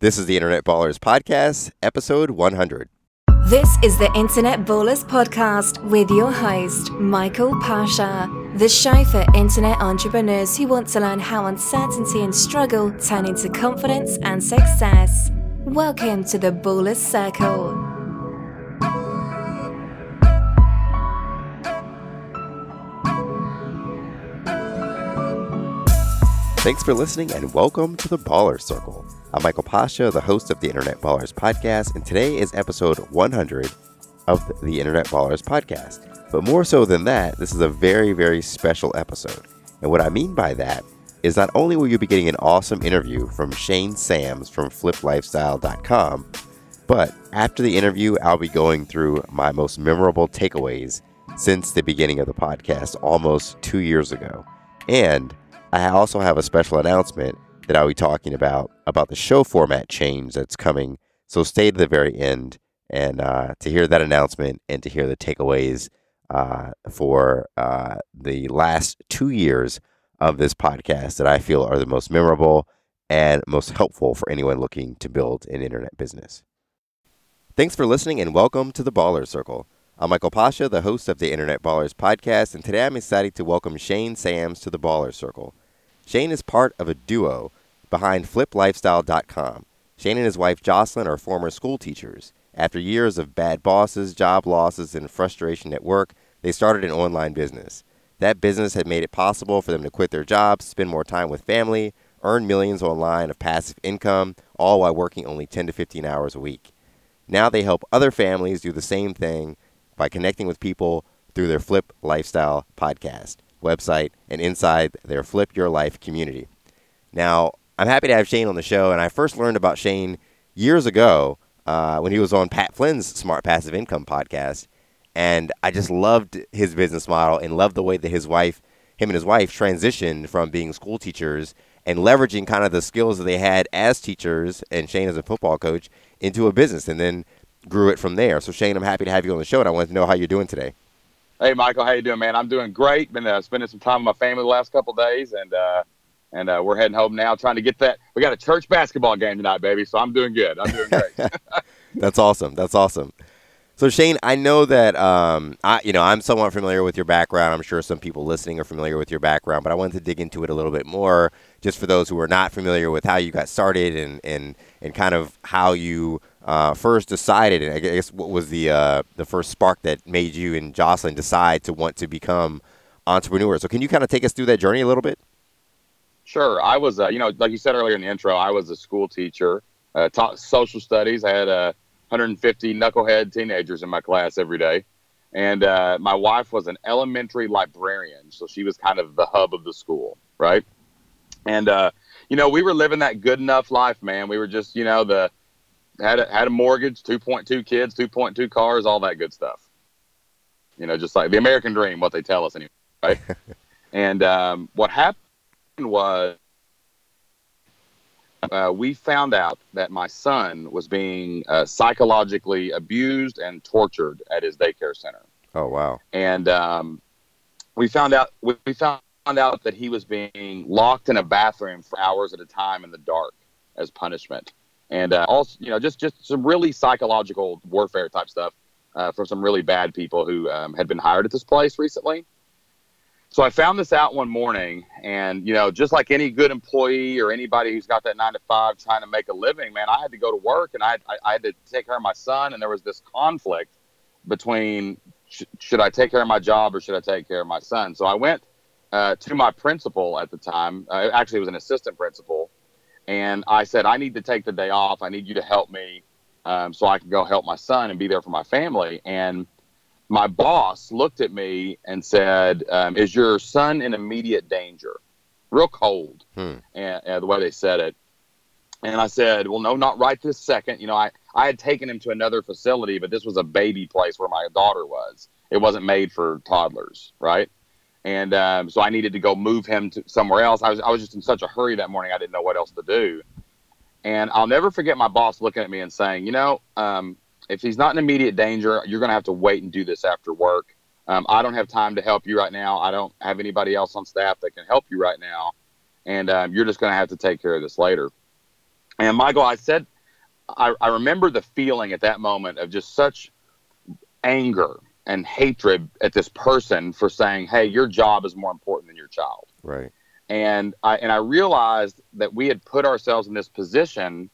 This is the Internet Ballers Podcast, episode 100. This is the Internet Ballers Podcast with your host, Michael Pasha, the show for internet entrepreneurs who want to learn how uncertainty and struggle turn into confidence and success. Welcome to the Ballers Circle. Thanks for listening and welcome to the Baller Circle. I'm Michael Pasha, the host of the Internet Ballers Podcast, and today is episode 100 of the Internet Ballers Podcast. But more so than that, this is a very, very special episode. And what I mean by that is not only will you be getting an awesome interview from Shane Sams from flippedlifestyle.com, but after the interview, I'll be going through my most memorable takeaways since the beginning of the podcast almost two years ago. And I also have a special announcement that I'll be talking about about the show format change that's coming. So stay to the very end and uh, to hear that announcement and to hear the takeaways uh, for uh, the last two years of this podcast that I feel are the most memorable and most helpful for anyone looking to build an internet business. Thanks for listening and welcome to the Baller Circle. I'm Michael Pasha, the host of the Internet Ballers podcast, and today I'm excited to welcome Shane Sams to the Baller Circle. Shane is part of a duo behind FlippedLifestyle.com. Shane and his wife Jocelyn are former school teachers. After years of bad bosses, job losses, and frustration at work, they started an online business. That business had made it possible for them to quit their jobs, spend more time with family, earn millions online of passive income, all while working only 10 to 15 hours a week. Now they help other families do the same thing by connecting with people through their Flipped Lifestyle podcast website, and inside their Flip Your Life community. Now, I'm happy to have Shane on the show, and I first learned about Shane years ago uh, when he was on Pat Flynn's Smart Passive Income podcast, and I just loved his business model and loved the way that his wife, him and his wife, transitioned from being school teachers and leveraging kind of the skills that they had as teachers and Shane as a football coach into a business, and then grew it from there. So, Shane, I'm happy to have you on the show, and I wanted to know how you're doing today. Hey, Michael, how you doing, man? I'm doing great. Been uh, spending some time with my family the last couple days, and uh, and uh, we're heading home now, trying to get that. We got a church basketball game tonight, baby. So I'm doing good. I'm doing great. That's awesome. That's awesome. So Shane, I know that um, I, you know, I'm somewhat familiar with your background. I'm sure some people listening are familiar with your background, but I wanted to dig into it a little bit more, just for those who are not familiar with how you got started and and and kind of how you uh, first decided, and I guess what was the uh, the first spark that made you and Jocelyn decide to want to become entrepreneurs? So, can you kind of take us through that journey a little bit? Sure. I was, uh, you know, like you said earlier in the intro, I was a school teacher, uh, taught social studies. I had uh, 150 knucklehead teenagers in my class every day, and uh, my wife was an elementary librarian, so she was kind of the hub of the school, right? And you know, we were living that good enough life, man. We were just, you know, the had a, had a mortgage, 2.2 kids, 2.2 cars, all that good stuff. You know, just like the American dream, what they tell us anyway, right? and um, what happened was uh, we found out that my son was being uh, psychologically abused and tortured at his daycare center. Oh wow! And um, we found out we, we found out that he was being locked in a bathroom for hours at a time in the dark as punishment and uh, also you know just just some really psychological warfare type stuff uh, from some really bad people who um, had been hired at this place recently. So I found this out one morning, and you know, just like any good employee or anybody who's got that nine to five trying to make a living, man, I had to go to work, and I I, I had to take care of my son, and there was this conflict between sh- should I take care of my job or should I take care of my son. So I went uh, to my principal at the time. Uh, actually, it was an assistant principal, and I said, I need to take the day off. I need you to help me um, so I can go help my son and be there for my family. And my boss looked at me and said, um, Is your son in immediate danger? Real cold, hmm. and, uh, the way they said it. And I said, Well, no, not right this second. You know, I, I had taken him to another facility, but this was a baby place where my daughter was. It wasn't made for toddlers, right? And um, so I needed to go move him to somewhere else. I was I was just in such a hurry that morning I didn't know what else to do, and I'll never forget my boss looking at me and saying, you know, um, if he's not in immediate danger, you're going to have to wait and do this after work. Um, I don't have time to help you right now. I don't have anybody else on staff that can help you right now, and um, you're just going to have to take care of this later. And Michael, I said, I, I remember the feeling at that moment of just such anger and hatred at this person for saying, "Hey, your job is more important than your child." Right. And I and I realized that we had put ourselves in this position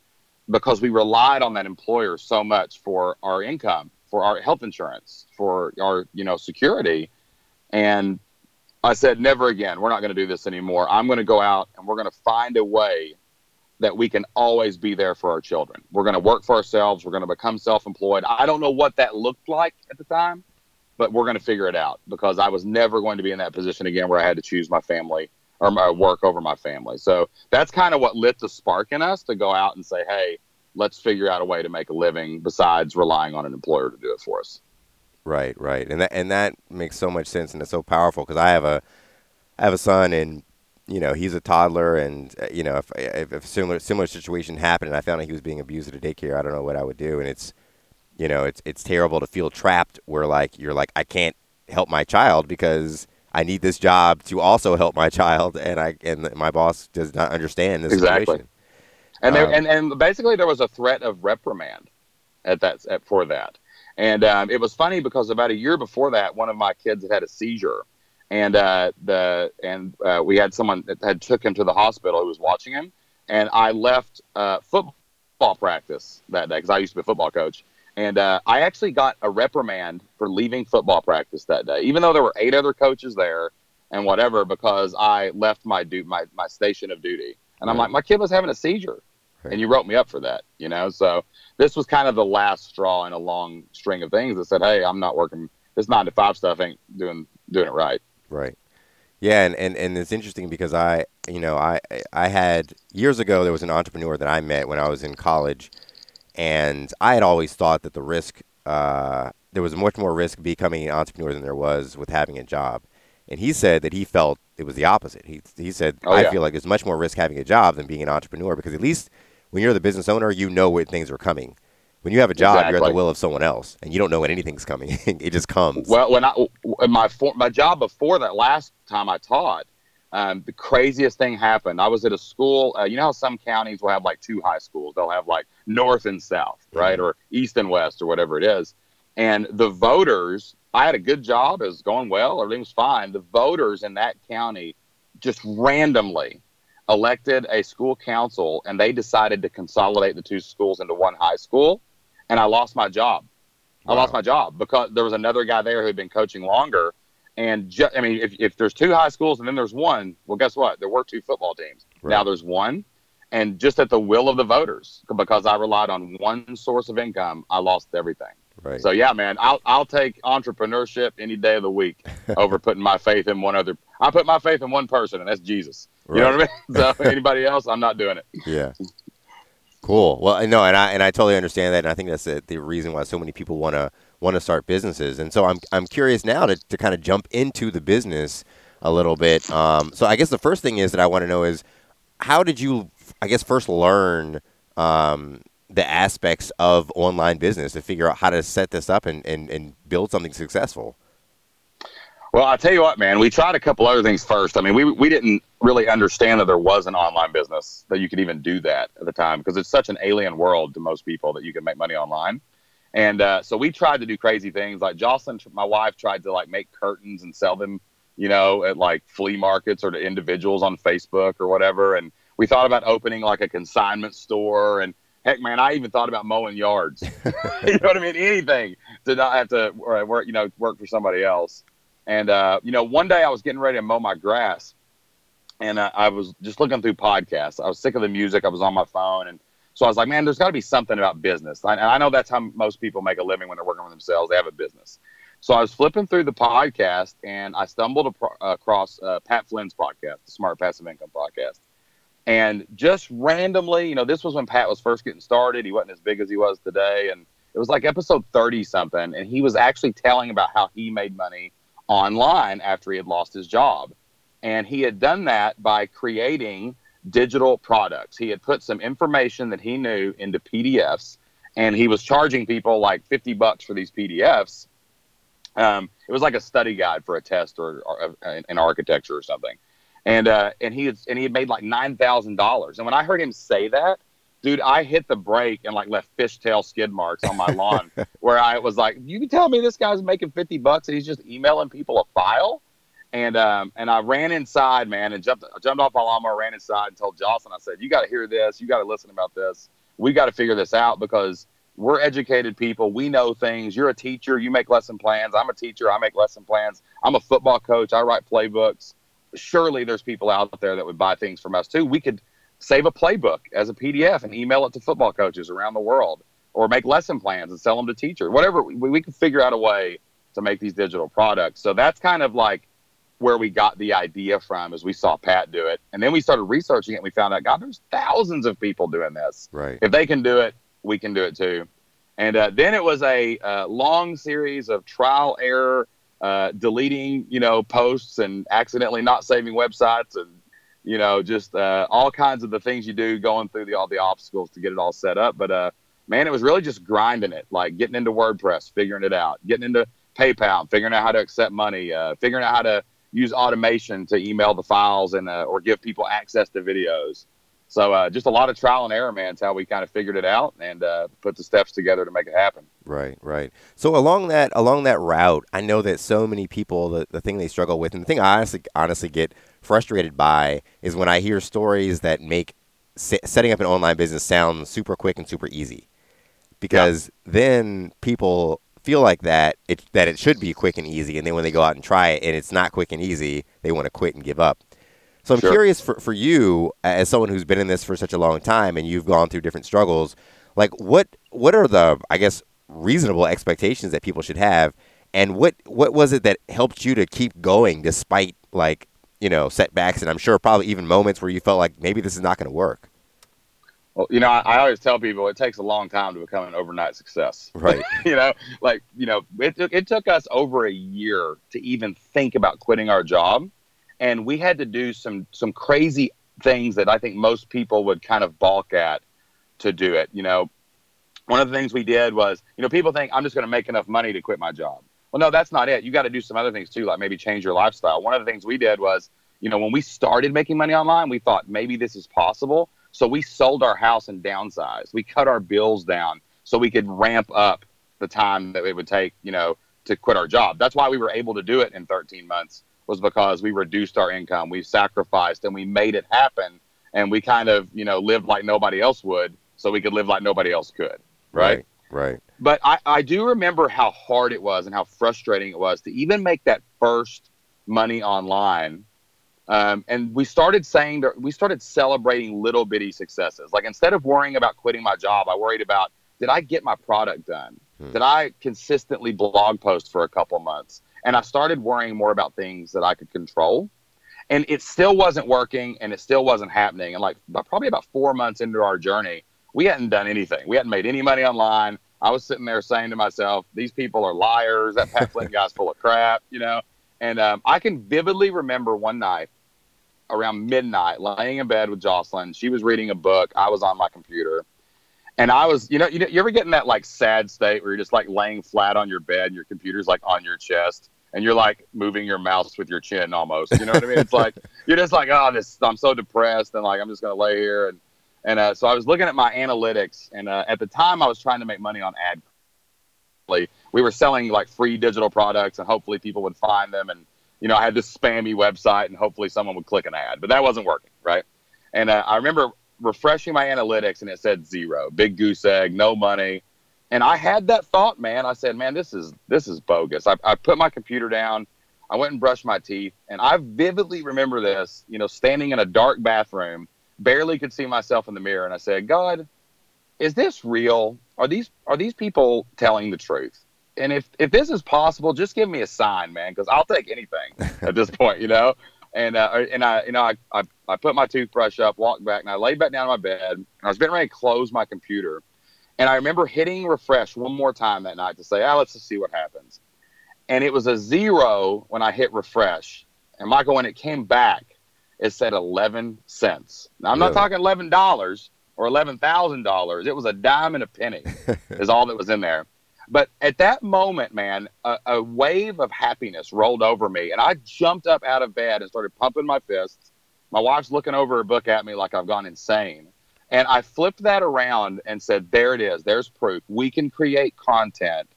because we relied on that employer so much for our income, for our health insurance, for our you know security, and I said, "Never again. We're not going to do this anymore. I'm going to go out and we're going to find a way." That we can always be there for our children. We're going to work for ourselves. We're going to become self employed. I don't know what that looked like at the time, but we're going to figure it out because I was never going to be in that position again where I had to choose my family or my work over my family. So that's kind of what lit the spark in us to go out and say, hey, let's figure out a way to make a living besides relying on an employer to do it for us. Right, right, and that and that makes so much sense and it's so powerful because I have a I have a son and you know he's a toddler and uh, you know if, if a similar similar situation happened and I found out he was being abused at a daycare, I don't know what I would do, and it's you know, it's it's terrible to feel trapped where like you're like I can't help my child because I need this job to also help my child, and I and my boss does not understand this exactly. situation. And there, um, and and basically there was a threat of reprimand at that at, for that, and um, it was funny because about a year before that, one of my kids had had a seizure, and uh, the and uh, we had someone that had took him to the hospital who was watching him, and I left uh, football practice that day because I used to be a football coach and uh, I actually got a reprimand for leaving football practice that day, even though there were eight other coaches there and whatever, because I left my du- my my station of duty. And I'm like, my kid was having a seizure, right. and you wrote me up for that, you know. So this was kind of the last straw in a long string of things that said, hey, I'm not working. This nine to five stuff ain't doing doing it right. Right. Yeah, and, and, and it's interesting because I, you know, I I had years ago there was an entrepreneur that I met when I was in college and I had always thought that the risk, uh, there was much more risk becoming an entrepreneur than there was with having a job. And he said that he felt it was the opposite. He, he said, oh, I feel like there's much more risk having a job than being an entrepreneur because at least when you're the business owner, you know when things are coming. When you have a job, exactly. you're at the will of someone else, and you don't know when anything's coming. it just comes. Well, when I my my job before that last time I taught, um, the craziest thing happened. I was at a school. Uh, you know how some counties will have like two high schools. They'll have like north and south, right, or east and west, or whatever it is. And the voters, I had a good job. It was going well. Everything was fine. The voters in that county just randomly elected a school council, and they decided to consolidate the two schools into one high school. And I lost my job. Wow. I lost my job because there was another guy there who had been coaching longer and ju- I mean, if, if there's two high schools and then there's one, well, guess what? There were two football teams. Right. Now there's one. And just at the will of the voters, because I relied on one source of income, I lost everything. Right. So yeah, man, I'll I'll take entrepreneurship any day of the week over putting my faith in one other. I put my faith in one person, and that's Jesus. You know what I mean? So anybody else, I'm not doing it. Yeah. Cool. Well, no, and I and I totally understand that, and I think that's the, the reason why so many people want to want to start businesses. And so I'm I'm curious now to, to kind of jump into the business a little bit. Um, so I guess the first thing is that I want to know is how did you I guess first learn um, the aspects of online business to figure out how to set this up and, and, and build something successful? Well, I'll tell you what, man, we tried a couple other things first. I mean, we we didn't really understand that there was an online business that you could even do that at the time because it's such an alien world to most people that you can make money online. And uh, so we tried to do crazy things. Like Jocelyn, my wife, tried to like make curtains and sell them, you know, at like flea markets or to individuals on Facebook or whatever. And we thought about opening like a consignment store. And heck, man, I even thought about mowing yards. you know what I mean? Anything to not have to work, you know, work for somebody else. And uh, you know, one day I was getting ready to mow my grass, and uh, I was just looking through podcasts. I was sick of the music. I was on my phone, and so I was like, man, there's got to be something about business. And I know that's how most people make a living when they're working for themselves. They have a business. So I was flipping through the podcast and I stumbled across uh, Pat Flynn's podcast, the Smart Passive Income podcast. And just randomly, you know, this was when Pat was first getting started. He wasn't as big as he was today. And it was like episode 30 something. And he was actually telling about how he made money online after he had lost his job. And he had done that by creating digital products. He had put some information that he knew into PDFs, and he was charging people like 50 bucks for these PDFs. Um, it was like a study guide for a test or, or uh, an architecture or something. And uh, and he had and he had made like nine thousand dollars. And when I heard him say that, dude, I hit the brake and like left fishtail skid marks on my lawn where I was like, you can tell me this guy's making 50 bucks and he's just emailing people a file. And um, and I ran inside, man, and jumped jumped off lawnmower, ran inside, and told Jocelyn, I said, "You got to hear this. You got to listen about this. We got to figure this out because we're educated people. We know things. You're a teacher. You make lesson plans. I'm a teacher. I make lesson plans. I'm a football coach. I write playbooks. Surely there's people out there that would buy things from us too. We could save a playbook as a PDF and email it to football coaches around the world, or make lesson plans and sell them to teachers. Whatever we, we could figure out a way to make these digital products. So that's kind of like where we got the idea from is we saw Pat do it. And then we started researching it and we found out, God, there's thousands of people doing this. Right. If they can do it, we can do it too. And uh, then it was a uh, long series of trial error, uh, deleting, you know, posts and accidentally not saving websites and, you know, just uh, all kinds of the things you do going through the, all the obstacles to get it all set up. But, uh, man, it was really just grinding it, like getting into WordPress, figuring it out, getting into PayPal, figuring out how to accept money, uh, figuring out how to use automation to email the files and uh, or give people access to videos. So uh, just a lot of trial and error, man. It's how we kind of figured it out and uh, put the steps together to make it happen. Right, right. So along that along that route, I know that so many people the, the thing they struggle with, and the thing I honestly honestly get frustrated by is when I hear stories that make setting up an online business sound super quick and super easy, because yeah. then people feel like that it that it should be quick and easy, and then when they go out and try it and it's not quick and easy, they want to quit and give up. So I'm sure. curious for, for you as someone who's been in this for such a long time and you've gone through different struggles, like what what are the I guess reasonable expectations that people should have, and what what was it that helped you to keep going despite like you know setbacks and I'm sure probably even moments where you felt like maybe this is not going to work. Well, you know, I, I, always tell people it takes a long time to become an overnight success. Right. you know, like, you know, it took, it took us over a year to even think about quitting our job. And we had to do some, some crazy things that I think most people would kind of balk at to do it. You know, one of the things we did was, you know, people think I'm just going to make enough money to quit my job. Well, no, that's not it. You got to do some other things too, like maybe change your lifestyle. One of the things we did was, you know, when we started making money online, we thought maybe this is possible. So we sold our house and downsized. We cut our bills down so we could ramp up the time that it would take, you know, to quit our job. That's why we were able to do it in 13 months was because we reduced our income, we sacrificed and we made it happen and we kind of, you know, lived like nobody else would so we could live like nobody else could. Right. Right. right. But I, I do remember how hard it was and how frustrating it was to even make that first money online um, and we started saying that we started celebrating little bitty successes. Like instead of worrying about quitting my job, I worried about did I get my product done? Hmm. Did I consistently blog post for a couple months? And I started worrying more about things that I could control. And it still wasn't working and it still wasn't happening. And like probably about four months into our journey, we hadn't done anything. We hadn't made any money online. I was sitting there saying to myself, these people are liars. That Pat Flynn guy's full of crap, you know? And um, I can vividly remember one night around midnight, laying in bed with Jocelyn. She was reading a book. I was on my computer. And I was, you know, you know, you ever get in that like sad state where you're just like laying flat on your bed and your computer's like on your chest and you're like moving your mouse with your chin almost. You know what I mean? It's like you're just like, oh, this I'm so depressed and like I'm just gonna lay here and and uh, so I was looking at my analytics and uh, at the time I was trying to make money on ad. We were selling like free digital products and hopefully people would find them and you know, I had this spammy website and hopefully someone would click an ad, but that wasn't working, right? And uh, I remember refreshing my analytics and it said zero, big goose egg, no money. And I had that thought, man. I said, man, this is this is bogus. I, I put my computer down. I went and brushed my teeth, and I vividly remember this. You know, standing in a dark bathroom, barely could see myself in the mirror, and I said, God, is this real? Are these are these people telling the truth? And if if this is possible, just give me a sign, man, because I'll take anything at this point, you know. And uh, and I you know I, I I put my toothbrush up, walked back, and I laid back down in my bed. And I was getting ready to close my computer, and I remember hitting refresh one more time that night to say, ah, let's just see what happens. And it was a zero when I hit refresh. And Michael, when it came back, it said eleven cents. Now I'm not talking eleven dollars or eleven thousand dollars. It was a dime and a penny, is all that was in there. But at that moment, man, a, a, wave of happiness rolled over me, and I jumped up out of bed and started pumping my fists. My wife's looking over her book at me like I've gone insane. And I flipped that around and said, there it is. There's proof. We can create content,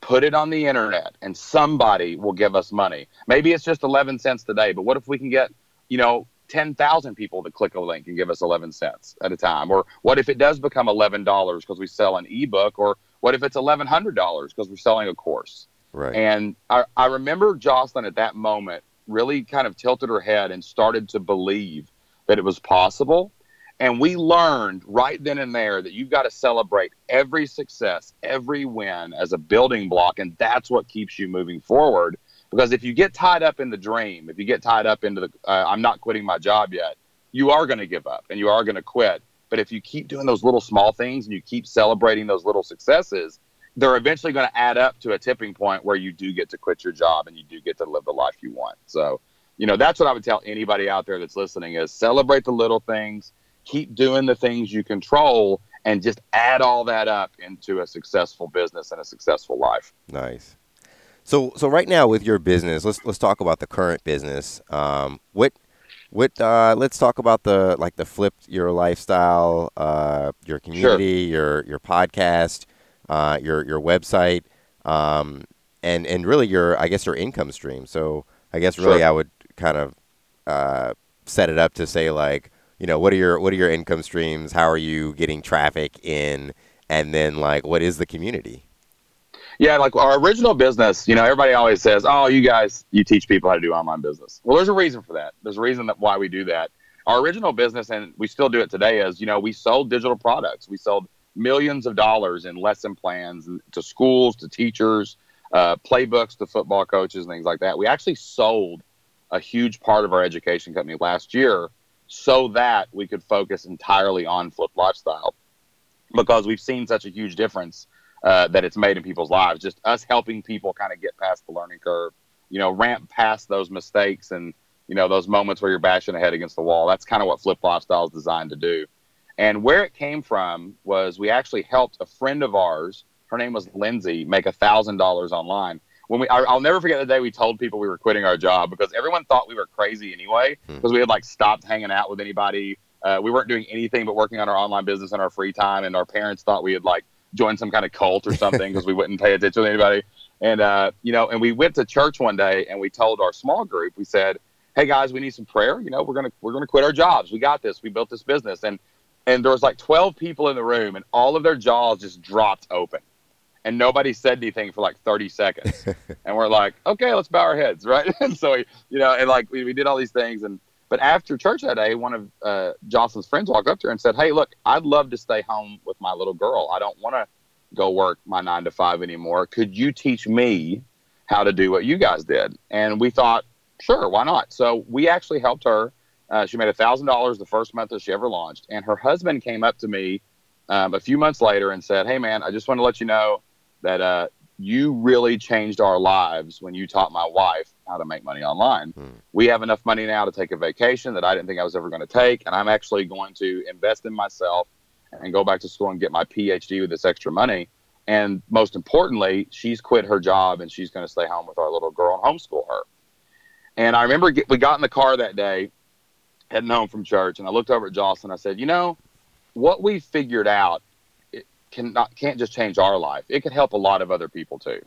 put it on the internet, and somebody will give us money. Maybe it's just 11 cents today, but what if we can get, you know, 10,000 people to click a link and give us 11 cents at a time? Or what if it does become $11 because we sell an ebook? Or what if it's $1,100 because we're selling a course? Right. And I, I remember Jocelyn at that moment really kind of tilted her head and started to believe that it was possible. And we learned right then and there that you've got to celebrate every success, every win as a building block. And that's what keeps you moving forward. Because if you get tied up in the dream, if you get tied up into the, uh, I'm not quitting my job yet, you are going to give up and you are going to quit. But if you keep doing those little small things and you keep celebrating those little successes, they're eventually going to add up to a tipping point where you do get to quit your job and you do get to live the life you want. So, you know, that's what I would tell anybody out there that's listening is celebrate the little things, keep doing the things you control and just add all that up into a successful business and a successful life. Nice. So, so right now with your business, let's let's talk about the current business. Um, what, what? Uh, let's talk about the like the flip your lifestyle, uh, your community, sure. your your podcast uh, your your website, um, and and really your I guess your income stream. So I guess really sure. I would kind of uh, set it up to say like you know what are your what are your income streams? How are you getting traffic in? And then like what is the community? Yeah, like our original business, you know, everybody always says, "Oh, you guys, you teach people how to do online business." Well, there's a reason for that. There's a reason that why we do that. Our original business, and we still do it today, is you know we sold digital products. We sold millions of dollars in lesson plans to schools, to teachers, uh, playbooks to football coaches, and things like that. We actually sold a huge part of our education company last year so that we could focus entirely on flipped lifestyle because we've seen such a huge difference uh, that it's made in people's lives. Just us helping people kind of get past the learning curve, you know, ramp past those mistakes and, you know, those moments where you're bashing a head against the wall. That's kind of what flipped lifestyle is designed to do. And where it came from was we actually helped a friend of ours. Her name was Lindsay. Make a thousand dollars online. When we, I, will never forget the day we told people we were quitting our job because everyone thought we were crazy anyway because hmm. we had like stopped hanging out with anybody. Uh, we weren't doing anything but working on our online business in our free time, and our parents thought we had like joined some kind of cult or something because we wouldn't pay attention to anybody. And uh, you know, and we went to church one day and we told our small group, we said, "Hey guys, we need some prayer. You know, we're gonna we're gonna quit our jobs. We got this. We built this business." And and there was like 12 people in the room and all of their jaws just dropped open and nobody said anything for like 30 seconds and we're like okay let's bow our heads right and so we, you know and like we, we did all these things and but after church that day one of uh, jocelyn's friends walked up to her and said hey look i'd love to stay home with my little girl. I don't want to go work my nine to five anymore. Could you teach me how to do what you guys did? And we thought sure why not? So we actually helped her. Uh, she made a thousand dollars the first month that she ever launched, and her husband came up to me um, a few months later and said, "Hey, man, I just want to let you know that uh, you really changed our lives when you taught my wife how to make money online. Hmm. We have enough money now to take a vacation that I didn't think I was ever going to take, and I'm actually going to invest in myself and go back to school and get my PhD with this extra money." And most importantly, she's quit her job and she's going to stay home with our little girl and homeschool her. And I remember we got in the car that day heading home from church, and I looked over at Jocelyn. I said, "You know, what we figured out can't just change our life. It could help a lot of other people too."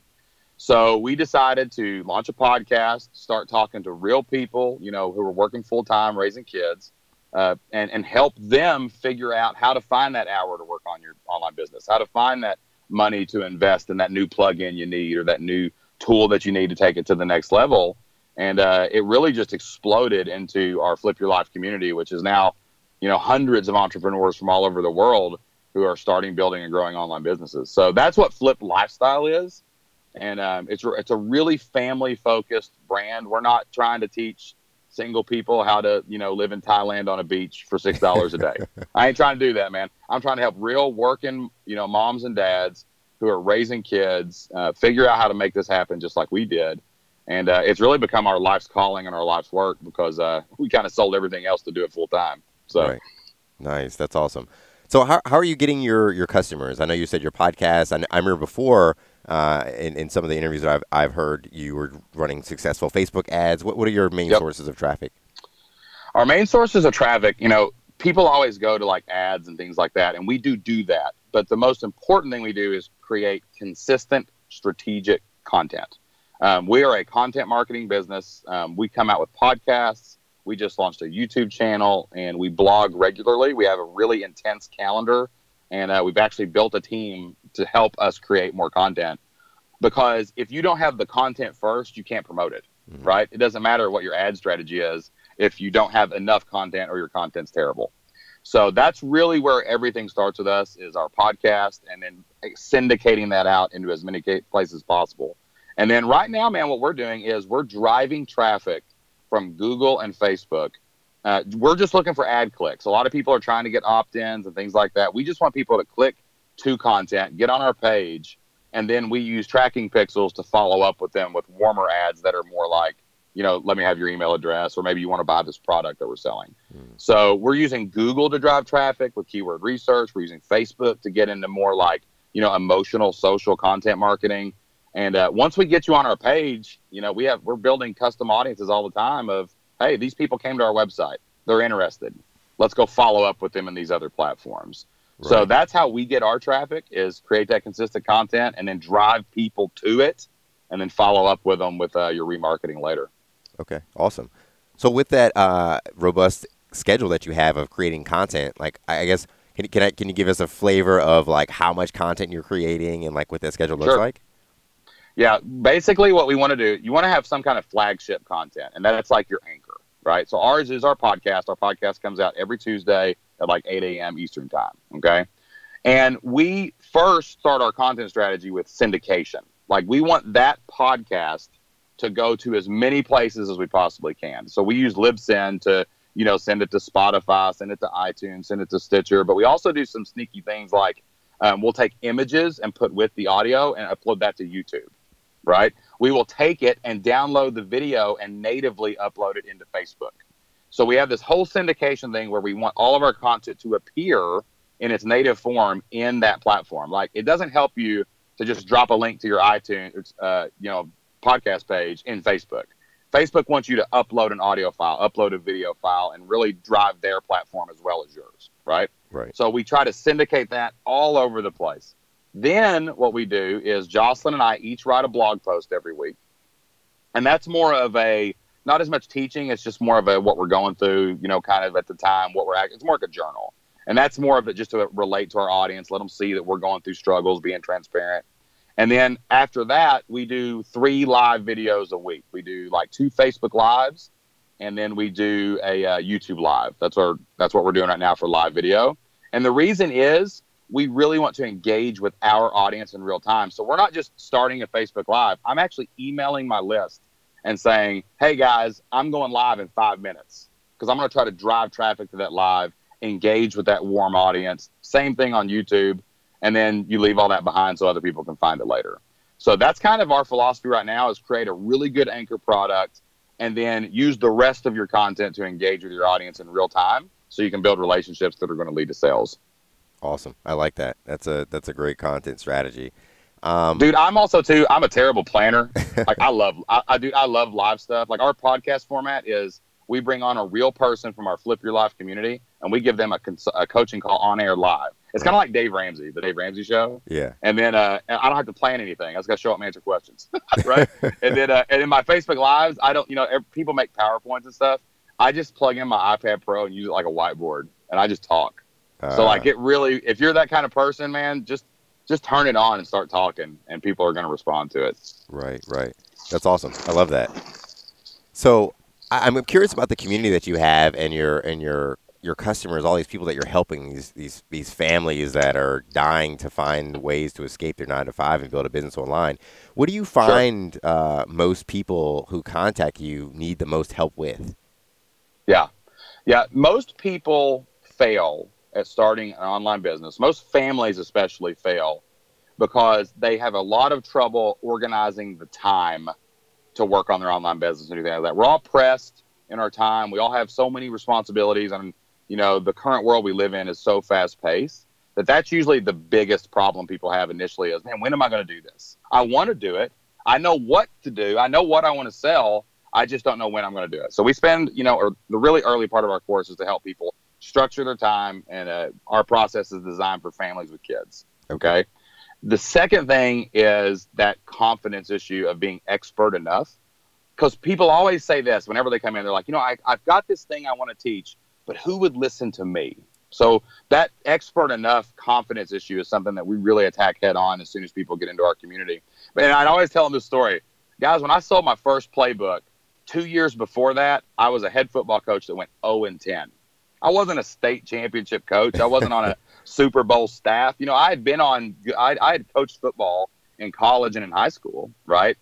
So we decided to launch a podcast, start talking to real people, you know, who are working full time, raising kids, uh, and and help them figure out how to find that hour to work on your online business, how to find that money to invest in that new plug-in you need or that new tool that you need to take it to the next level and uh, it really just exploded into our Flip Your Life community, which is now, you know, hundreds of entrepreneurs from all over the world who are starting, building, and growing online businesses. So that's what Flipped Lifestyle is, and um, it's it's a really family focused brand. We're not trying to teach single people how to you know live in Thailand on a beach for six dollars a day. I ain't trying to do that, man. I'm trying to help real working you know moms and dads who are raising kids uh, figure out how to make this happen just like we did and uh, it's really become our life's calling and our life's work because uh, we kind of sold everything else to do it full time. So, right. nice, that's awesome. So, how, how are you getting your, your customers? I know you said your podcast. I, I remember before uh, in, in some of the interviews that I've, I've heard you were running successful Facebook ads. What, what are your main yep. sources of traffic? Our main sources of traffic, you know, people always go to like ads and things like that, and we do do that. But the most important thing we do is create consistent, strategic content. Um, we are a content marketing business. Um, we come out with podcasts. We just launched a YouTube channel and we blog regularly. We have a really intense calendar, and uh, we've actually built a team to help us create more content. Because if you don't have the content first, you can't promote it, mm-hmm. right? It doesn't matter what your ad strategy is if you don't have enough content or your content's terrible. So that's really where everything starts with us is our podcast and then syndicating that out into as many places as possible. And then right now, man, what we're doing is we're driving traffic from Google and Facebook. Uh, we're just looking for ad clicks. A lot of people are trying to get opt ins and things like that. We just want people to click to content, get on our page, and then we use tracking pixels to follow up with them with warmer ads that are more like, you know, let me have your email address, or maybe you want to buy this product that we're selling. Mm. So we're using Google to drive traffic with keyword research. We're using Facebook to get into more like, you know, emotional social content marketing. And uh, once we get you on our page, you know, we have we're building custom audiences all the time. Of hey, these people came to our website, they're interested. Let's go follow up with them in these other platforms. Right. So that's how we get our traffic: is create that consistent content and then drive people to it, and then follow up with them with uh, your remarketing later. Okay, awesome. So with that uh, robust schedule that you have of creating content, like I guess can, can I can you give us a flavor of like how much content you're creating and like what that schedule looks sure. like? Yeah, basically what we want to do, you want to have some kind of flagship content, and that's like your anchor, right? So ours is our podcast. Our podcast comes out every Tuesday at like 8 a.m. Eastern time. Okay. And we first start our content strategy with syndication. Like we want that podcast to go to as many places as we possibly can. So we use Libsyn to, you know, send it to Spotify, send it to iTunes, send it to Stitcher. But we also do some sneaky things like um, we'll take images and put with the audio and upload that to YouTube right? We will take it and download the video and natively upload it into Facebook. So we have this whole syndication thing where we want all of our content to appear in its native form in that platform. Like it doesn't help you to just drop a link to your iTunes, uh, you know, podcast page in Facebook. Facebook wants you to upload an audio file, upload a video file, and really drive their platform as well as yours, right? Right. So we try to syndicate that all over the place. Then what we do is Jocelyn and I each write a blog post every week. And that's more of a not as much teaching, it's just more of a what we're going through, you know, kind of at the time, what we're it's more like a journal. And that's more of it just to relate to our audience, let them see that we're going through struggles, being transparent. And then after that, we do three live videos a week. We do like two Facebook lives, and then we do a uh, YouTube live. That's our that's what we're doing right now for live video. And the reason is we really want to engage with our audience in real time. So we're not just starting a Facebook Live. I'm actually emailing my list and saying, hey guys, I'm going live in five minutes because I'm going to try to drive traffic to that live, engage with that warm audience. Same thing on YouTube. And then you leave all that behind so other people can find it later. So that's kind of our philosophy right now is create a really good anchor product and then use the rest of your content to engage with your audience in real time so you can build relationships that are going to lead to sales. Awesome. I like that. That's a that's a great content strategy. Um, dude, I'm also too. I'm a terrible planner. like I love, I, I do, I love live stuff. Like our podcast format is we bring on a real person from our Flip Your Life community, and we give them a, cons- a coaching call on air live. It's kind of like Dave Ramsey, the Dave Ramsey show. Yeah. And then uh, I don't have to plan anything. I just got to show up and answer questions, right? and then uh, and in my Facebook lives, I don't, you know, every, people make powerpoints and stuff. I just plug in my iPad Pro and use it like a whiteboard, and I just talk so like uh. it really, if you're that kind of person, man, just just turn it on and start talking, and people are going to respond to it. Right, right. That's awesome. I love that. So I'm curious about the community that you have and your and your your customers, all these people that you're helping, these these these families that are dying to find ways to escape their nine to five and build a business online. What do you find sure. uh, most people who contact you need the most help with? Yeah, yeah. Most people fail at starting an online business. Most families, especially, fail because they have a lot of trouble organizing the time to work on their online business and anything like that. We're all pressed in our time. We all have so many responsibilities, and you know the current world we live in is so fast paced that that's usually the biggest problem people have initially is, man, when am I going to do this? I want to do it. I know what to do. I know what I want to sell. I just don't know when I'm going to do it. So we spend, you know, or the really early part of our course is to help people structure their time, and uh, our process is designed for families with kids. Okay. The second thing is that confidence issue of being expert enough. Because people always say this whenever they come in, they're like, you know, I, I've got this thing I want to teach, but who would listen to me? So that expert enough confidence issue is something that we really attack head on as soon as people get into our community. And I'd always tell them this story. Guys, when I sold my first playbook, two years before that, I was a head football coach that went 0 and 10. I wasn't a state championship coach. I wasn't on a Super Bowl staff. You know, I had been on, I, I had coached football in college and in high school, right?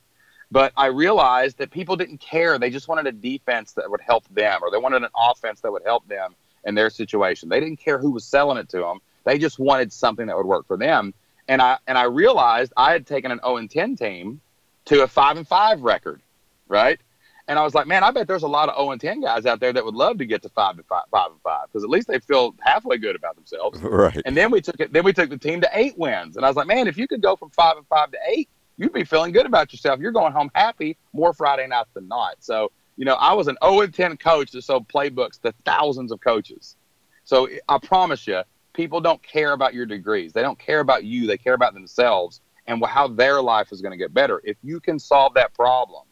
But I realized that people didn't care. They just wanted a defense that would help them, or they wanted an offense that would help them in their situation. They didn't care who was selling it to them. They just wanted something that would work for them. And I and I realized I had taken an 0 and 10 team to a 5 and 5 record, right? And I was like, man, I bet there's a lot of 0 and 10 guys out there that would love to get to 5 and 5, 5 and 5 because at least they feel halfway good about themselves. Right. And then we took it then we took the team to 8 wins. And I was like, man, if you could go from 5 and 5 to 8, you'd be feeling good about yourself. You're going home happy more Friday nights than not. So, you know, I was an 0 and 10 coach that sold playbooks to thousands of coaches. So I promise you, people don't care about your degrees. They don't care about you. They care about themselves and how their life is going to get better. If you can solve that problem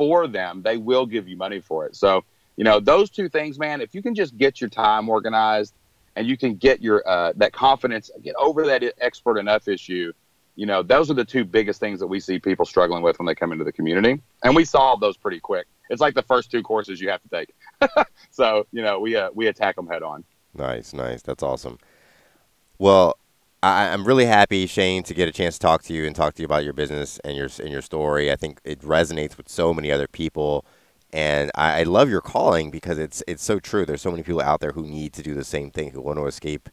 for them, they will give you money for it. So, you know, those two things, man, if you can just get your time organized and you can get your uh, that confidence, get over that expert enough issue, you know, those are the two biggest things that we see people struggling with when they come into the community. And we solve those pretty quick. It's like the first two courses you have to take. so, you know, we uh, we attack them head on. Nice, nice. That's awesome. Well, I, am really happy, Shane, to get a chance to talk to you and talk to you about your business and your and your story. I think it resonates with so many other people, and I, I love your calling because it's it's so true. There's so many people out there who need to do the same thing, who want to escape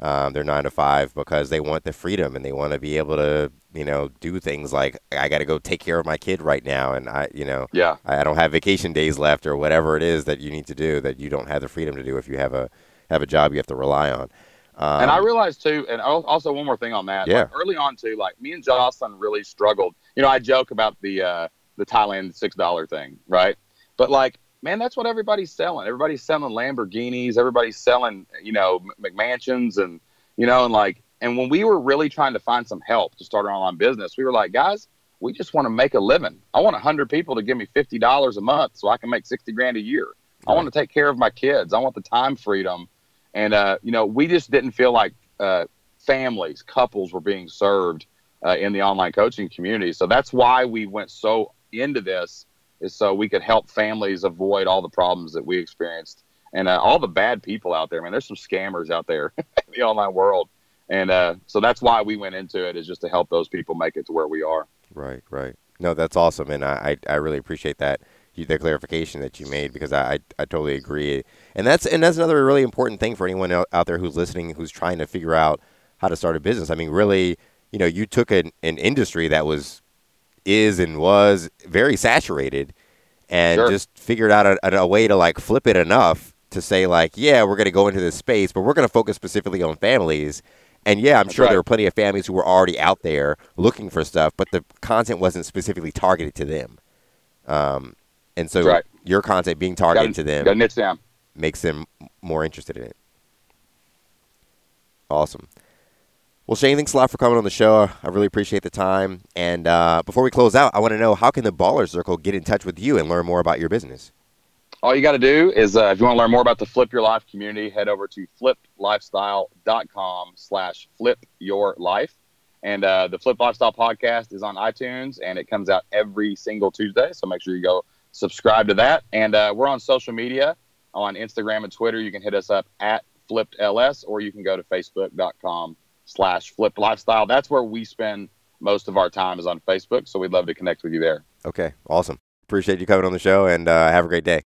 um, their nine to five because they want the freedom and they want to be able to, you know, do things like I got to go take care of my kid right now, and I, you know, yeah, I, I don't have vacation days left or whatever it is that you need to do that you don't have the freedom to do if you have a have a job you have to rely on. Um, and I realized too, and also one more thing on that. Yeah. Like early on too, like me and Jocelyn really struggled. You know, I joke about the uh, the Thailand six dollar thing, right? But like, man, that's what everybody's selling. Everybody's selling Lamborghinis. Everybody's selling, you know, McMansions, and you know, and like, and when we were really trying to find some help to start our online business, we were like, guys, we just want to make a living. I want hundred people to give me fifty dollars a month so I can make sixty grand a year. Right. I want to take care of my kids. I want the time freedom and, uh, you know, we just didn't feel like uh, families, couples were being served uh, in the online coaching community. So that's why we went so into this, is so we could help families avoid all the problems that we experienced and uh, all the bad people out there. Man, there's some scammers out there in the online world. And uh, so that's why we went into it, is just to help those people make it to where we are. Right, right. No, that's awesome. And I, I, I really appreciate that the clarification that you made because I, I, I totally agree, and that's and that's another really important thing for anyone out there who's listening who's trying to figure out how to start a business. I mean, really, you know, you took an, an industry that was is and was very saturated, and sure. just figured out a, a way to like flip it enough to say like, yeah, we're going to go into this space, but we're going to focus specifically on families. And yeah, I'm That's sure right. there were plenty of families who were already out there looking for stuff, but the content wasn't specifically targeted to them. Um, and so right. your content being targeted got, to them got niche down. makes them more interested in it. Awesome. Well, Shane, thanks a lot for coming on the show. I really appreciate the time. And uh, before we close out, I want to know how can the Baller Circle get in touch with you and learn more about your business? All you got to do is, uh, if you want to learn more about the Flip Your Life community, head over to flippedlifestyle.com slash flip your life. And uh, the Flipped Lifestyle podcast is on iTunes, and it comes out every single Tuesday. So make sure you go subscribe to that. And uh, we're on social media on Instagram and Twitter. You can hit us up at flipped ls, or you can go to facebook.com slash flipped lifestyle. That's where we spend most of our time is on Facebook. So we'd love to connect with you there. Okay, awesome. Appreciate you coming on the show, and uh, have a great day.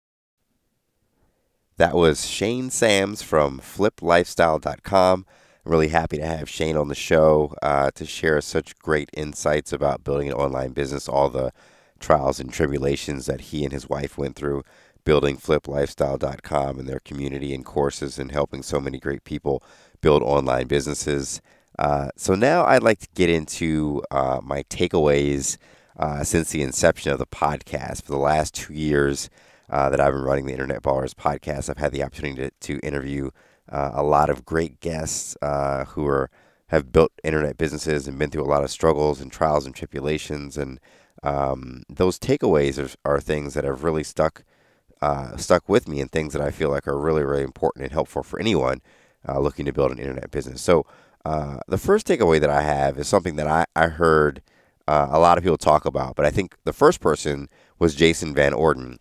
That was Shane Sams from flippedlifestyle.com. I'm really happy to have Shane on the show uh, to share such great insights about building an online business, all the trials and tribulations that he and his wife went through building flippedlifestyle.com and their community and courses and helping so many great people build online businesses. Uh, so now I'd like to get into uh, my takeaways uh, since the inception of the podcast. For the last two years, uh, that I've been running the Internet Ballers podcast. I've had the opportunity to, to interview uh, a lot of great guests uh, who are have built internet businesses and been through a lot of struggles and trials and tribulations. And um, those takeaways are, are things that have really stuck uh, stuck with me and things that I feel like are really really important and helpful for anyone uh, looking to build an internet business. So uh, the first takeaway that I have is something that I, I heard uh, a lot of people talk about, but I think the first person was Jason Van Orden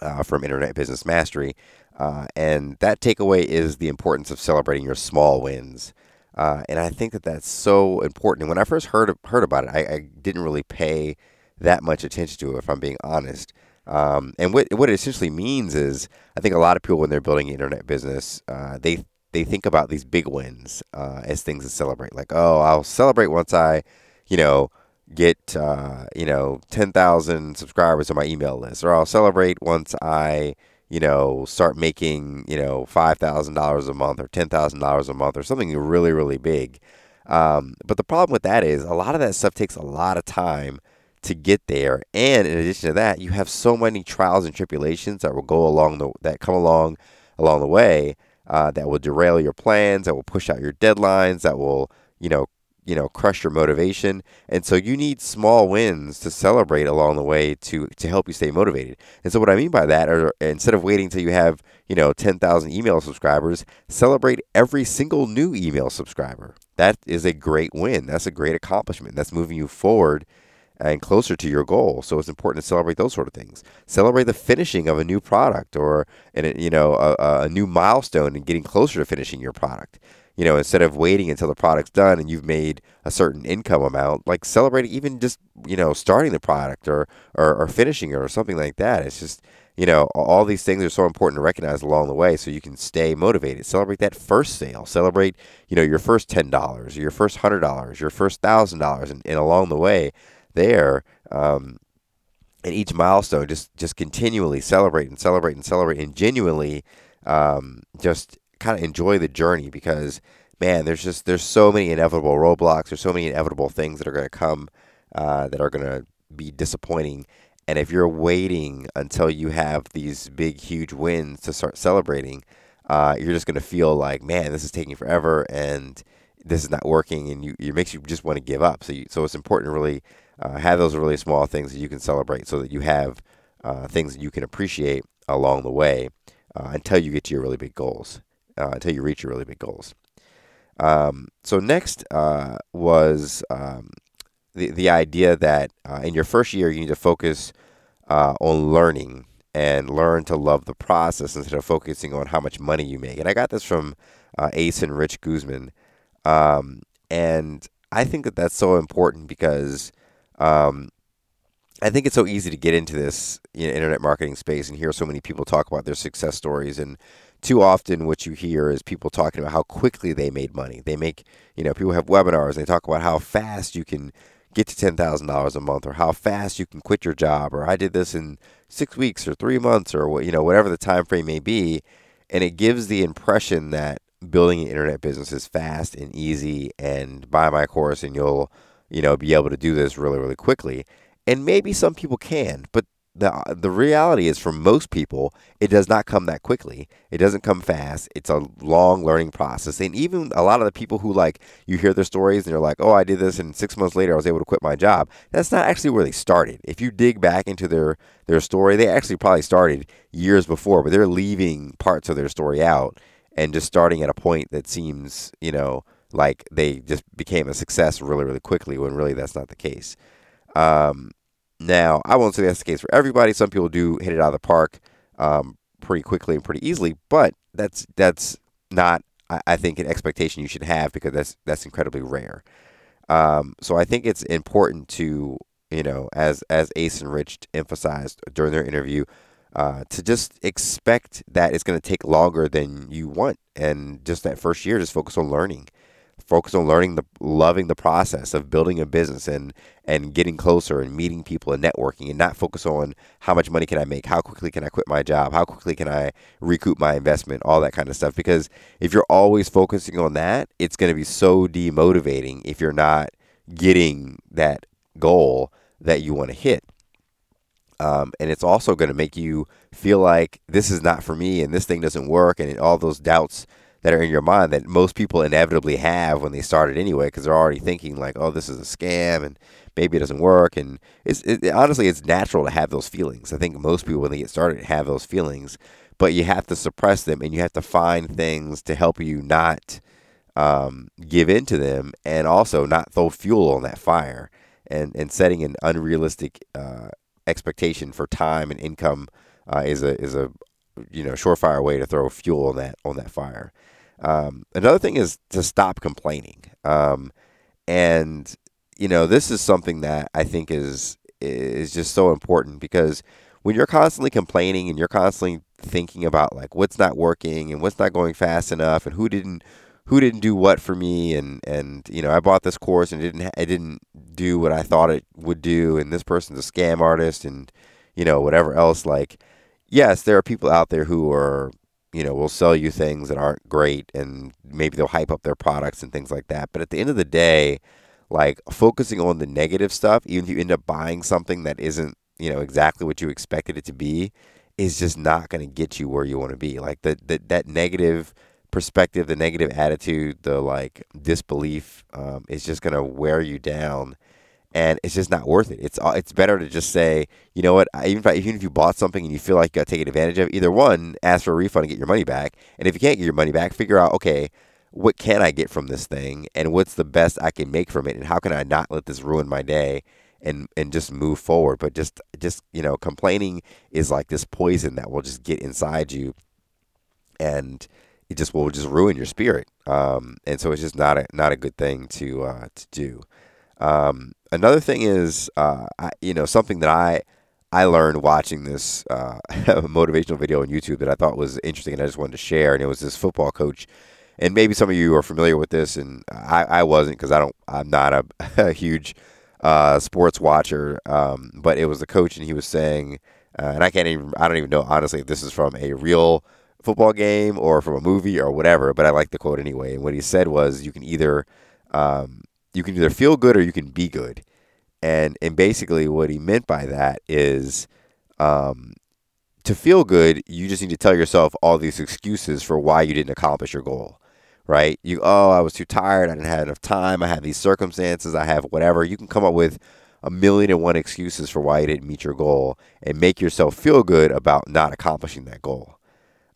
uh, from Internet Business Mastery. Uh, and that takeaway is the importance of celebrating your small wins. Uh, and I think that that's so important. And when I first heard heard about it, I, I, didn't really pay that much attention to it, if I'm being honest. Um, and what what it essentially means is, I think a lot of people when they're building an internet business, uh, they they think about these big wins uh, as things to celebrate. Like, oh, I'll celebrate once I, you know, get uh, you know ten thousand subscribers on my email list, or I'll celebrate once I you know, start making, you know, $5,000 a month or $10,000 a month or something really, really big. Um, but the problem with that is a lot of that stuff takes a lot of time to get there. And in addition to that, you have so many trials and tribulations that will go along the, that come along along the way uh, that will derail your plans, that will push out your deadlines, that will, you know, you know crush your motivation. And so you need small wins to celebrate along the way to to help you stay motivated. And so what i mean by that are instead of waiting until you have you know 10,000 email subscribers celebrate every single new email subscriber. That is a great win. That's a great accomplishment. That's moving you forward and closer to your goal. So it's important to celebrate those sort of things. Celebrate the finishing of a new product or an, you know a, a new milestone and getting closer to finishing your product you know, instead of waiting until the product's done and you've made a certain income amount, like celebrating even just, you know, starting the product or, or, or finishing it or something like that. It's just, you know, all these things are so important to recognize along the way so you can stay motivated. Celebrate that first sale. Celebrate, you know, your first $10, your first $100, your first $1,000. And, and along the way there, um, and each milestone, just, just continually celebrate and celebrate and celebrate and genuinely um, just kind of enjoy the journey because man, there's just there's so many inevitable roadblocks. There's so many inevitable things that are going to come uh, that are going to be disappointing. And if you're waiting until you have these big, huge wins to start celebrating, uh, you're just going to feel like, man, this is taking forever and this is not working, and you it makes you just want to give up. So you, so it's important to really uh, have those really small things that you can celebrate, so that you have uh, things that you can appreciate along the way uh, until you get to your really big goals uh, until you reach your really big goals. Um, so next uh, was um, the the idea that uh, in your first year you need to focus uh, on learning and learn to love the process instead of focusing on how much money you make. And I got this from uh, Ace and Rich Guzman, um, and I think that that's so important because um, I think it's so easy to get into this you know, internet marketing space and hear so many people talk about their success stories and too often what you hear is people talking about how quickly they made money. They make, you know, people have webinars and they talk about how fast you can get to $10,000 a month or how fast you can quit your job or I did this in 6 weeks or 3 months or what, you know, whatever the time frame may be, and it gives the impression that building an internet business is fast and easy and buy my course and you'll, you know, be able to do this really really quickly. And maybe some people can, but the the reality is for most people it does not come that quickly. It doesn't come fast. It's a long learning process. And even a lot of the people who like you hear their stories and you're like oh i did this and six months later i was able to quit my job. That's not actually where they started. If you dig back into their their story they actually probably started years before but they're leaving parts of their story out and just starting at a point that seems you know like they just became a success really really quickly when really that's not the case. Um, now, I won't say that's the case for everybody. Some people do hit it out of the park um, pretty quickly and pretty easily, but that's that's not, I, I think, an expectation you should have because that's that's incredibly rare. Um, so I think it's important to, you know, as as Ace and Rich emphasized during their interview, uh, to just expect that it's going to take longer than you want, and just that first year, just focus on learning focus on learning the loving the process of building a business and and getting closer and meeting people and networking and not focus on how much money can I make, how quickly can I quit my job, how quickly can I recoup my investment, all that kind of stuff. Because if you're always focusing on that, it's going to be so demotivating if you're not getting that goal that you want to hit. Um, and it's also going to make you feel like this is not for me and this thing doesn't work and all those doubts that are in your mind that most people inevitably have when they started anyway because they're already thinking like oh this is a scam and maybe it doesn't work and it's it, honestly it's natural to have those feelings i think most people when they get started have those feelings but you have to suppress them and you have to find things to help you not um, give in to them and also not throw fuel on that fire and, and setting an unrealistic uh, expectation for time and income uh, is a is a you know surefire way to throw fuel on that on that fire. Um, another thing is to stop complaining, um, and you know this is something that I think is is just so important because when you're constantly complaining and you're constantly thinking about like what's not working and what's not going fast enough and who didn't who didn't do what for me and and you know I bought this course and it didn't it didn't do what I thought it would do and this person's a scam artist and you know whatever else like yes there are people out there who are you know will sell you things that aren't great and maybe they'll hype up their products and things like that. But at the end of the day like focusing on the negative stuff even if you end up buying something that isn't you know exactly what you expected it to be is just not going to get you where you want to be. Like the, the that negative perspective, the negative attitude, the like disbelief um, is just going to wear you down, and it's just not worth it. It's uh, it's better to just say, you know what, even if, even if you bought something and you feel like you got taken advantage of, either one, ask for a refund and get your money back, and if you can't get your money back, figure out okay. What can I get from this thing, and what's the best I can make from it, and how can I not let this ruin my day, and and just move forward. But just just you know, complaining is like this poison that will just get inside you, and it just will just ruin your spirit. Um, and so it's just not a not a good thing to uh, to do. Um, another thing is, uh, I, you know, something that I I learned watching this uh, motivational video on YouTube that I thought was interesting, and I just wanted to share. And it was this football coach, and maybe some of you are familiar with this, and I, I wasn't because I don't I'm not a, a huge uh, sports watcher. Um, but it was the coach, and he was saying, uh, and I can't even I don't even know honestly if this is from a real football game or from a movie or whatever, but I like the quote anyway. And what he said was, "You can either um, you can either feel good or you can be good." And and basically, what he meant by that is, um, to feel good, you just need to tell yourself all these excuses for why you didn't accomplish your goal. Right? You oh, I was too tired. I didn't have enough time. I have these circumstances. I have whatever. You can come up with a million and one excuses for why you didn't meet your goal and make yourself feel good about not accomplishing that goal.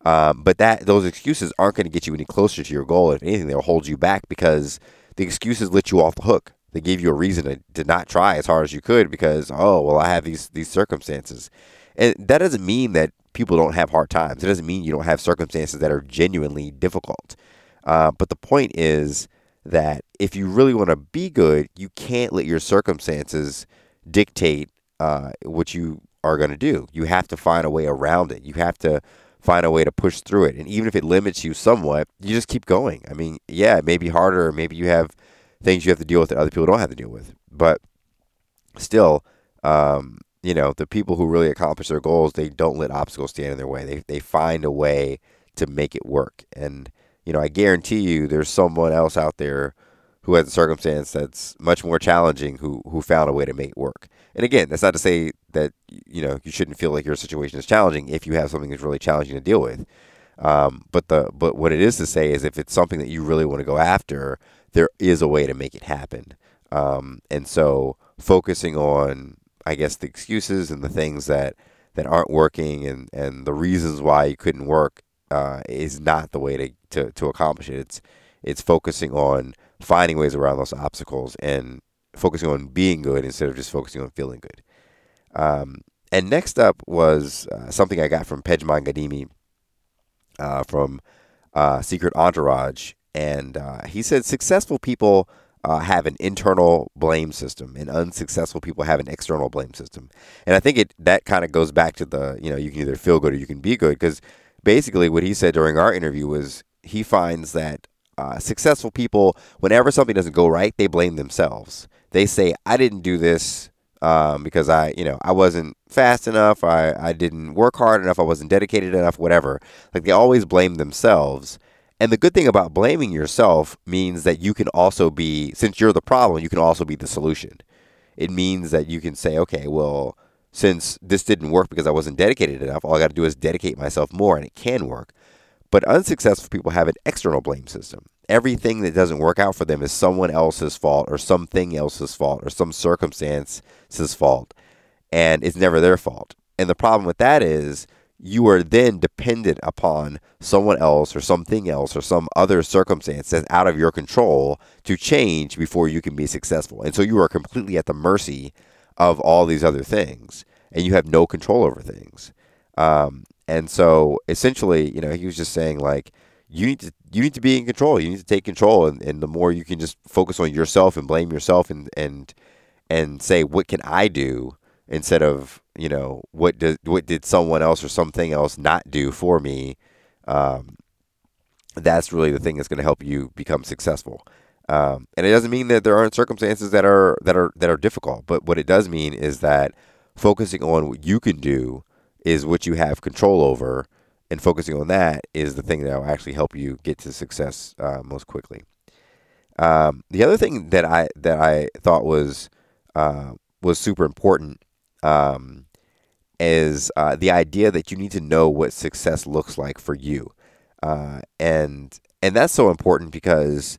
Um, but that those excuses aren't going to get you any closer to your goal. If anything, they'll hold you back because the excuses let you off the hook. They gave you a reason to, to not try as hard as you could because oh well I have these these circumstances, and that doesn't mean that people don't have hard times. It doesn't mean you don't have circumstances that are genuinely difficult. Uh, but the point is that if you really want to be good, you can't let your circumstances dictate uh, what you are going to do. You have to find a way around it. You have to find a way to push through it. And even if it limits you somewhat, you just keep going. I mean, yeah, it may be harder. Maybe you have things you have to deal with that other people don't have to deal with. But still, um, you know, the people who really accomplish their goals, they don't let obstacles stand in their way. They, they find a way to make it work. And, you know, I guarantee you there's someone else out there who has a circumstance that's much more challenging who, who found a way to make work. And again, that's not to say that you know you shouldn't feel like your situation is challenging if you have something that's really challenging to deal with. Um, but the but what it is to say is if it's something that you really want to go after, there is a way to make it happen. Um, and so focusing on, I guess, the excuses and the things that that aren't working and and the reasons why you couldn't work uh, is not the way to, to to accomplish it. It's it's focusing on finding ways around those obstacles and focusing on being good instead of just focusing on feeling good. Um, and next up was uh, something I got from Pejman Ghadimi uh, from uh, Secret Entourage. And uh, he said successful people uh, have an internal blame system, and unsuccessful people have an external blame system. And I think it that kind of goes back to the you know you can either feel good or you can be good because basically what he said during our interview was he finds that uh, successful people, whenever something doesn't go right, they blame themselves they say I didn't do this um, because I, you know, I wasn't fast enough, I, I didn't work hard enough, I wasn't dedicated enough, whatever. Like they always blame themselves. And the good thing about blaming yourself means that you can also be, since you're the problem, you can also be the solution. It means that you can say, okay, well, since this didn't work because I wasn't dedicated enough, all I got to do is dedicate myself more and it can work. But unsuccessful people have an external blame system. Everything that doesn't work out for them is someone else's fault or something else's fault or some circumstance's fault. And it's never their fault. And the problem with that is you are then dependent upon someone else or something else or some other circumstance that's out of your control to change before you can be successful. And so you are completely at the mercy of all these other things and you have no control over things. Um, and so essentially, you know, he was just saying like, you need to you need to be in control. You need to take control, and, and the more you can just focus on yourself and blame yourself and and and say what can I do instead of you know what did what did someone else or something else not do for me. Um, that's really the thing that's going to help you become successful. Um, and it doesn't mean that there aren't circumstances that are that are that are difficult, but what it does mean is that focusing on what you can do is what you have control over, and focusing on that is the thing that will actually help you get to success uh, most quickly. Um, the other thing that I that I thought was uh, was super important um, is uh, the idea that you need to know what success looks like for you, uh, and and that's so important because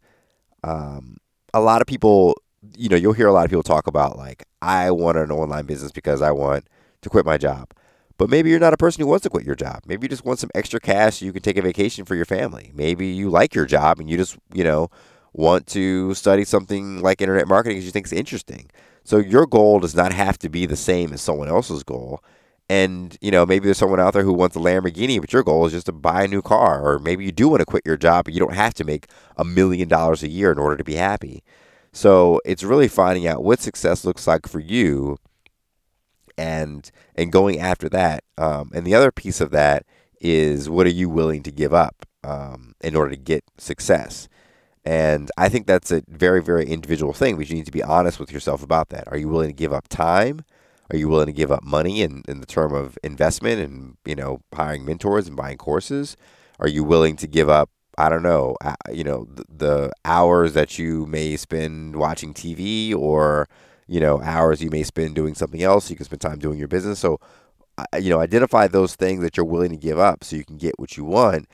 um, a lot of people, you know, you'll hear a lot of people talk about like I want an online business because I want to quit my job. But maybe you're not a person who wants to quit your job. Maybe you just want some extra cash so you can take a vacation for your family. Maybe you like your job and you just, you know, want to study something like internet marketing because you think it's interesting. So your goal does not have to be the same as someone else's goal. And, you know, maybe there's someone out there who wants a Lamborghini, but your goal is just to buy a new car. Or maybe you do want to quit your job, but you don't have to make a million dollars a year in order to be happy. So it's really finding out what success looks like for you and and going after that. Um, and the other piece of that is what are you willing to give up um, in order to get success? And I think that's a very, very individual thing, but you need to be honest with yourself about that. Are you willing to give up time? Are you willing to give up money in, in the term of investment and, you know, hiring mentors and buying courses? Are you willing to give up, I don't know, uh, you know, the, the hours that you may spend watching TV or, you know, hours you may spend doing something else? You can spend time doing your business. So, you know, identify those things that you're willing to give up so you can get what you want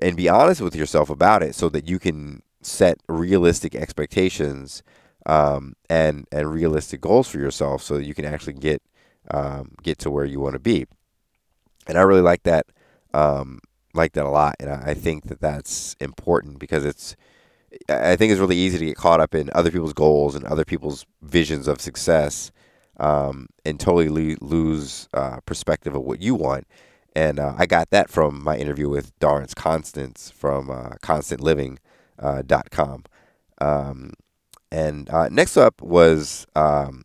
and be honest with yourself about it so that you can set realistic expectations um, and and realistic goals for yourself so that you can actually get um, get to where you want to be. And I really like that um, like that a lot, and I, I think that that's important because it's I think it's really easy to get caught up in other people's goals and other people's visions of success, um, and totally lo- lose uh, perspective of what you want. And uh, I got that from my interview with Darrence Constance from uh, Constant Living uh. Um, and uh, next up was um,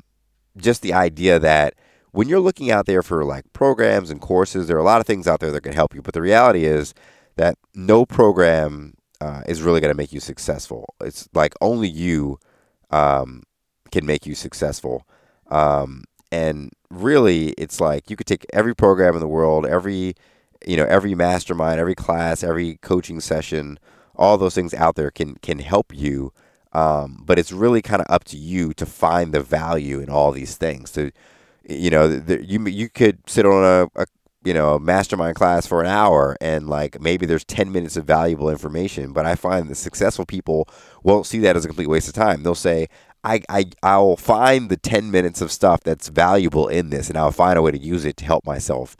just the idea that when you're looking out there for like programs and courses, there are a lot of things out there that can help you. But the reality is that no program uh, is really going to make you successful. It's like only you um, can make you successful. Um, and really, it's like you could take every program in the world, every you know, every mastermind, every class, every coaching session, all those things out there can can help you. Um, but it's really kind of up to you to find the value in all these things. To, you know, the, you you could sit on a, a you know mastermind class for an hour and like maybe there's 10 minutes of valuable information but i find that successful people won't see that as a complete waste of time they'll say I, I i'll find the 10 minutes of stuff that's valuable in this and i'll find a way to use it to help myself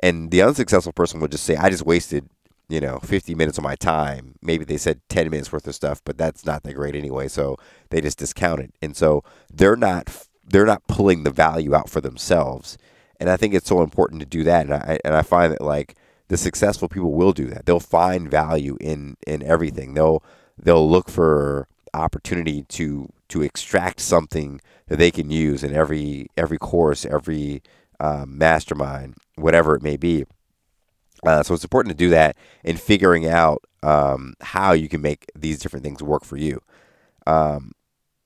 and the unsuccessful person would just say i just wasted you know, 50 minutes of my time. Maybe they said 10 minutes worth of stuff, but that's not that great anyway. So they just discount it. And so they're not they're not pulling the value out for themselves. And I think it's so important to do that. And I and I find that like the successful people will do that. They'll find value in in everything. They'll they'll look for opportunity to to extract something that they can use in every every course, every um, mastermind, whatever it may be. Uh, so it's important to do that in figuring out um, how you can make these different things work for you. Um,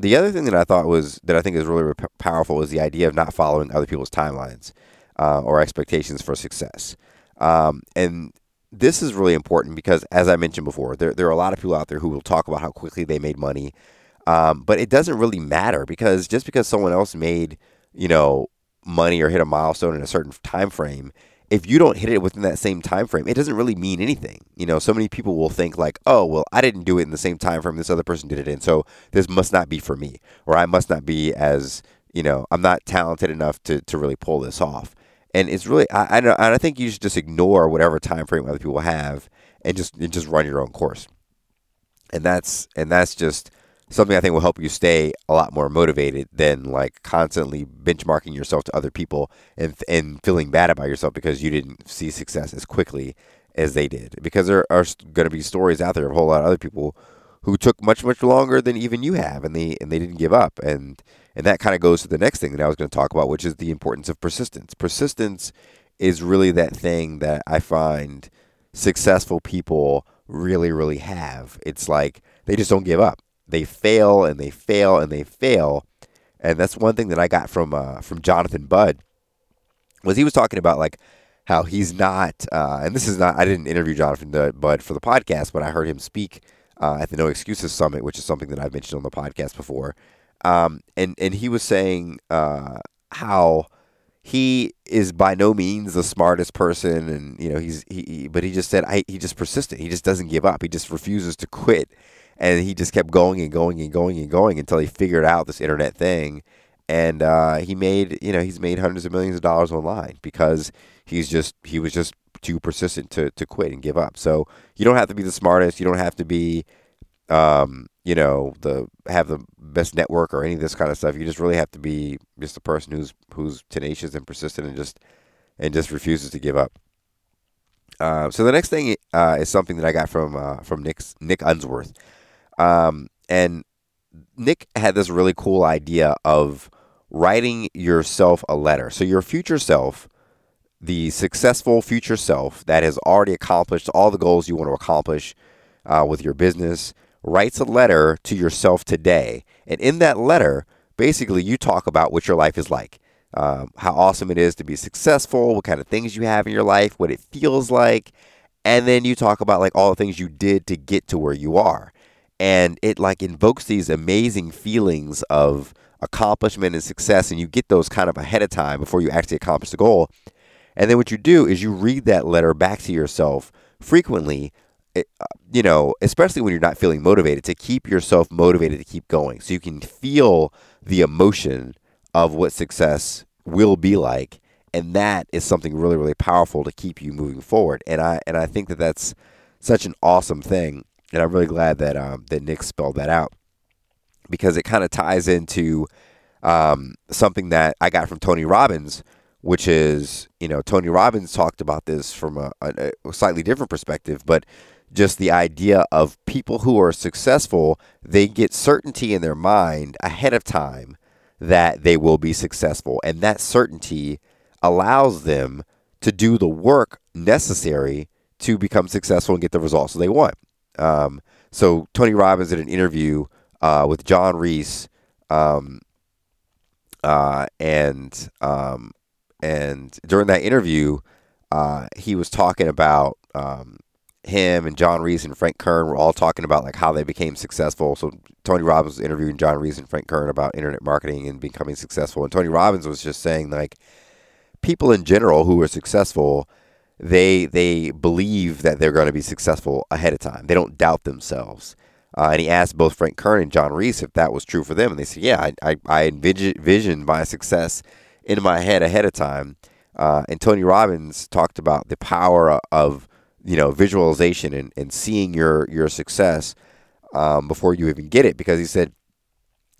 the other thing that I thought was that I think is really, powerful is the idea of not following other people's timelines uh, or expectations for success. Um, and this is really important because, as I mentioned before, there, there are a lot of people out there who will talk about how quickly they made money, um, but it doesn't really matter because just because someone else made, you know, money or hit a milestone in a certain time frame, if you don't hit it within that same time frame, it doesn't really mean anything. You know, so many people will think like, "Oh, well, I didn't do it in the same time frame this other person did it in, so this must not be for me, or I must not be as you know, I'm not talented enough to to really pull this off." And it's really, I I, I think you should just ignore whatever time frame other people have and just and just run your own course. And that's and that's just something I think will help you stay a lot more motivated than like constantly benchmarking yourself to other people and and feeling bad about yourself because you didn't see success as quickly as they did. Because there are going to be stories out there of a whole lot of other people who took much much longer than even you have, and they and they didn't give up. And and that kind of goes to the next thing that I was going to talk about, which is the importance of persistence. Persistence is really that thing that I find successful people really really have. It's like they just don't give up they fail and they fail and they fail. And that's one thing that I got from uh, from Jonathan Budd was he was talking about like how he's not, uh, and this is not I didn't interview Jonathan Budd for the podcast, but I heard him speak uh, at the No Excuses Summit, which is something that I've mentioned on the podcast before. Um, and and he was saying uh, how he is by no means the smartest person, and you know he's he, he but he just said I, he just persistent. He just doesn't give up. He just refuses to quit and he just kept going and going and going and going until he figured out this internet thing. And uh, he made you know he's made hundreds of millions of dollars online because he's just he was just too persistent to, to quit and give up. So you don't have to be the smartest. You don't have to be um, you know the have the best network or any of this kind of stuff. You just really have to be just a person who's who's tenacious and persistent and just and just refuses to give up. Uh, so the next thing uh, is something that I got from uh, from Nick's, Nick Unsworth. Um, and Nick had this really cool idea of writing yourself a letter. So your future self, the successful future self that has already accomplished all the goals you want to accomplish uh, with your business, writes a letter to yourself today. And in that letter, basically, you talk about what your life is like. Um, how awesome it is to be successful, what kind of things you have in your life, what it feels like, and then you talk about like all the things you did to get to where you are and it like invokes these amazing feelings of accomplishment and success and you get those kind of ahead of time before you actually accomplish the goal. And then what you do is you read that letter back to yourself frequently eh, uh, you know especially when you're not feeling motivated to keep yourself motivated to keep going so you can feel the emotion of what success will be like. And that is something really really powerful to keep you moving forward. And i and i think that that's such an awesome thing and I'm really glad that um, that Nick spelled that out because it kind of ties into um, something that I got from Tony Robbins, which is you know Tony Robbins talked about this from a, a, a slightly different perspective, but just the idea of people who are successful, they get certainty in their mind ahead of time that they will be successful, and that certainty allows them to do the work necessary to become successful and get the results they want. Um, so Tony Robbins did an interview uh, with John Reese, um, uh, and um, and during that interview, uh, he was talking about um, him and John Reese and Frank Kern were all talking about like how they became successful. So Tony Robbins was interviewing John Reese and Frank Kern about internet marketing and becoming successful, and Tony Robbins was just saying like people in general who are successful they they believe that they're going to be successful ahead of time. They don't doubt themselves. Uh, and he asked both Frank Kern and John Reese if that was true for them, and they said, "Yeah, I I, I envisioned my success in my head ahead of time." Uh, and Tony Robbins talked about the power of you know visualization and, and seeing your your success um, before you even get it, because he said,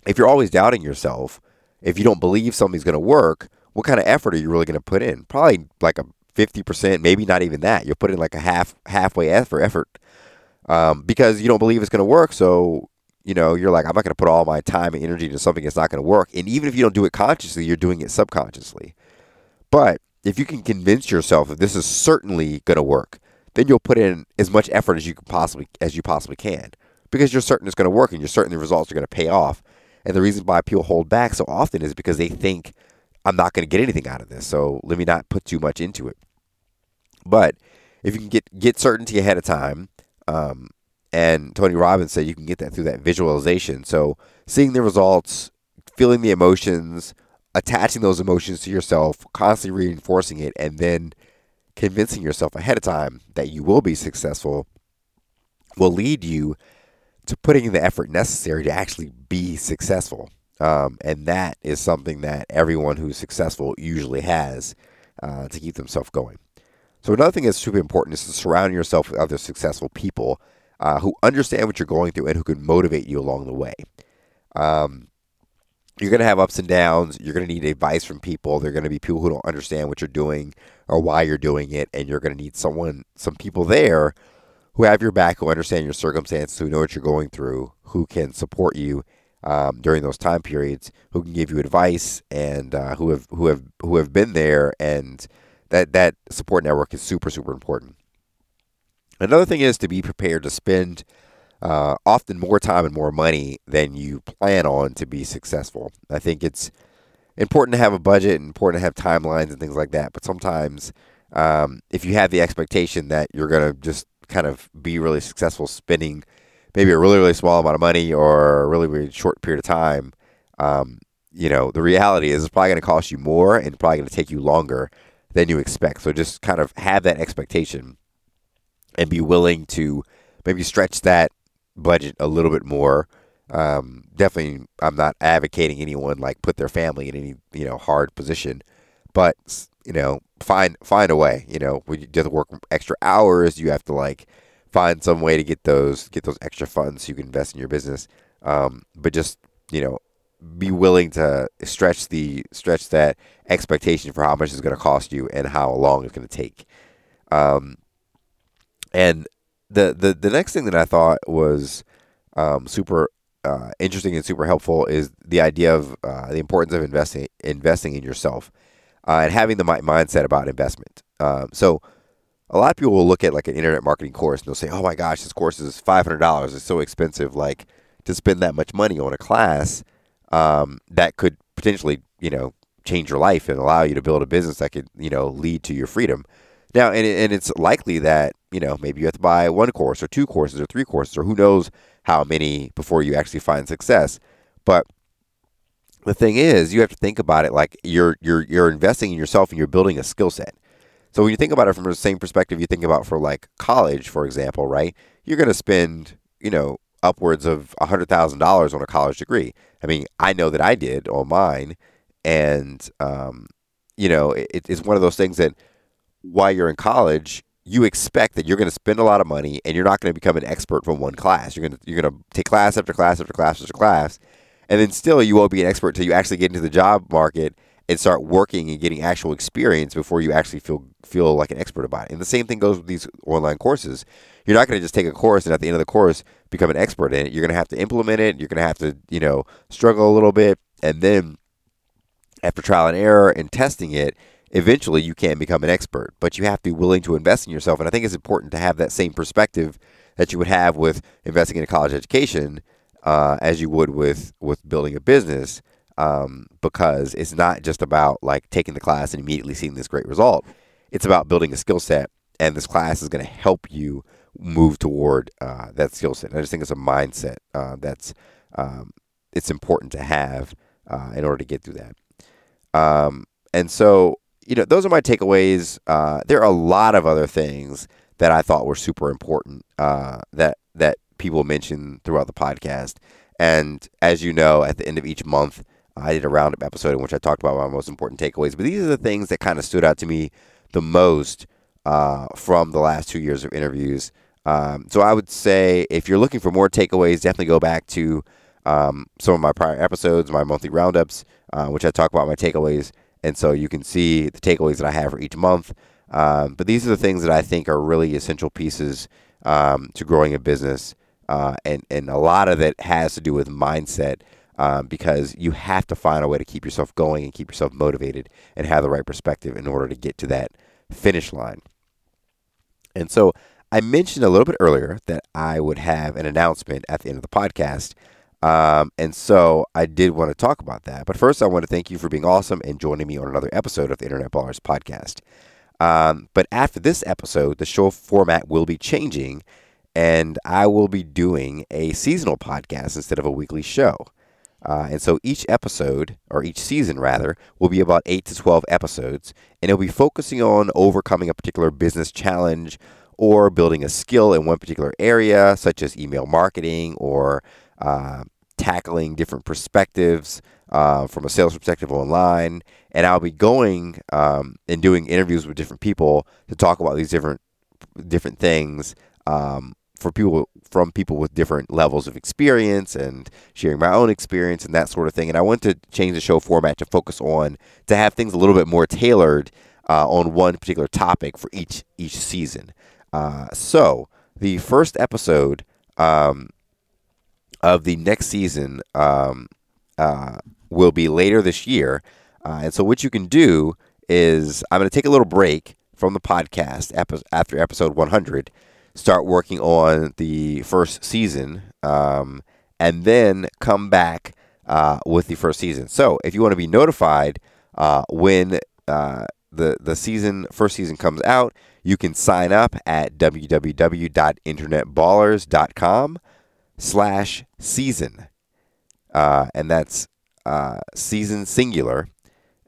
if you're always doubting yourself, if you don't believe something's going to work, what kind of effort are you really going to put in? Probably like a 50%, maybe not even that. You'll put in like a half halfway effort effort um, because you don't believe it's going to work. So, you know, you're like, I'm not going to put all my time and energy into something that's not going to work. And even if you don't do it consciously, you're doing it subconsciously. But if you can convince yourself that this is certainly going to work, then you'll put in as much effort as you can possibly as you possibly can because you're certain it's going to work and you're certain the results are going to pay off. And the reason why people hold back so often is because they think I'm not going to get anything out of this. So let me not put too much into it. But if you can get get certainty ahead of time, um, and Tony Robbins said you can get that through that visualization. So seeing the results, feeling the emotions attaching those emotions to yourself, constantly reinforcing it, and then convincing yourself ahead of time that you will be successful will lead you to putting in the effort necessary to actually be successful. Um, and that is something that everyone who's successful usually has uh, to keep themselves going. So, another thing that's super important is to surround yourself with other successful people uh, who understand what you're going through and who can motivate you along the way. Um, you're going to have ups and downs. You're going to need advice from people. There are going to be people who don't understand what you're doing or why you're doing it, and you're going to need someone, some people there who have your back, who understand your circumstances, who know what you're going through, who can support you um, during those time periods, who can give you advice, and uh, who have who have who have been there. And that that support network is super super important. Another thing is to be prepared to spend uh, often more time and more money than you plan on to be successful. I think it's important to have a budget and important to have timelines and things like that. But sometimes, um, if you have the expectation that you're going to just kind of be really successful spending maybe a really, really small amount of money or a really, really short period of time, um, you know, the reality is it's probably going to cost you more and probably going to take you longer than you expect. So just kind of have that expectation and be willing to maybe stretch that budget a little bit more. Um, definitely, I'm not advocating anyone like put their family in any you know hard position, but you know find find a way. You know, when you have to work extra hours, you have to like find some way to get those get those extra funds so you can invest in your business. Um, but just you know, be willing to stretch the stretch that expectation for how much it's going to cost you and how long it's going to take. Um, and the, the the next thing that I thought was um, super uh, interesting and super helpful is the idea of uh, the importance of investing investing in yourself uh, and having the mindset about investment. Um, so a lot of people will look at like an internet marketing course and they'll say, "Oh my gosh, this course is five hundred dollars. It's so expensive. Like to spend that much money on a class um, that could potentially, you know, change your life and allow you to build a business that could, you know, lead to your freedom." Now, and, and it's likely that, you know, maybe you have to buy one course or two courses or three courses or who knows how many before you actually find success. But the thing is, you have to think about it like you're you're you're investing in yourself and you're building a skill set. So when you think about it from the same perspective you think about for like college, for example, right? You're going to spend, you know, upwards of a hundred thousand dollars on a college degree. I mean, I know that I did on mine, and um, you know, it, it's one of those things that while you're in college, you expect that you're going to spend a lot of money and you're not going to become an expert from one class. You're going to you're going to take class after class after class after class, and then still you won't be an expert until you actually get into the job market and start working and getting actual experience before you actually feel feel like an expert about it. And the same thing goes with these online courses. You're not going to just take a course and at the end of the course become an expert in it. You're going to have to implement it. You're going to have to you know struggle a little bit, and then after trial and error and testing it eventually you can become an expert, but you have to be willing to invest in yourself. And I think it's important to have that same perspective that you would have with investing in a college education uh, as you would with with building a business, um, because it's not just about like taking the class and immediately seeing this great result. It's about building a skill set, and this class is going to help you move toward uh, that skill set. I just think it's a mindset uh, that's um, it's important to have uh, in order to get through that. Um, and so you know, those are my takeaways. Uh, there are a lot of other things that I thought were super important uh, that that people mentioned throughout the podcast. And as you know, at the end of each month, I did a roundup episode in which I talked about my most important takeaways. But these are the things that kind of stood out to me the most uh, from the last two years of interviews. Um, so I would say if you're looking for more takeaways, definitely go back to um, some of my prior episodes, my monthly roundups, uh, which I talk about my takeaways. And so you can see the takeaways that I have for each month. Um, but these are the things that I think are really essential pieces um, to growing a business. Uh, and, and a lot of it has to do with mindset um, because you have to find a way to keep yourself going and keep yourself motivated and have the right perspective in order to get to that finish line. And so I mentioned a little bit earlier that I would have an announcement at the end of the podcast. Um, and so I did want to talk about that. But first, I want to thank you for being awesome and joining me on another episode of the Internet Ballers podcast. Um, but after this episode, the show format will be changing, and I will be doing a seasonal podcast instead of a weekly show. Uh, and so each episode, or each season rather, will be about 8 to 12 episodes, and it'll be focusing on overcoming a particular business challenge or building a skill in one particular area, such as email marketing or uh, tackling different perspectives uh, from a sales perspective online. And I'll be going um, and doing interviews with different people to talk about these different different things um, for people from people with different levels of experience and sharing my own experience and that sort of thing. And I want to change the show format to focus on to have things a little bit more tailored uh, on one particular topic for each each season. Uh, so the first episode um, of the next season um, uh, will be later this year. Uh, and so what you can do is I'm going to take a little break from the podcast epi- after episode 100 start working on the first season, um, and then come back uh, with the first season. So if you want to be notified uh, when uh, the the season first season comes out, you can sign up at www.internetballers.com slash season, uh, and that's uh, season singular,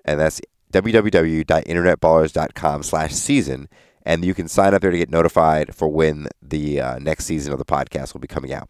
and that's www.internetballers.com slash season and you can sign up there to get notified for when the uh, next season of the podcast will be coming out.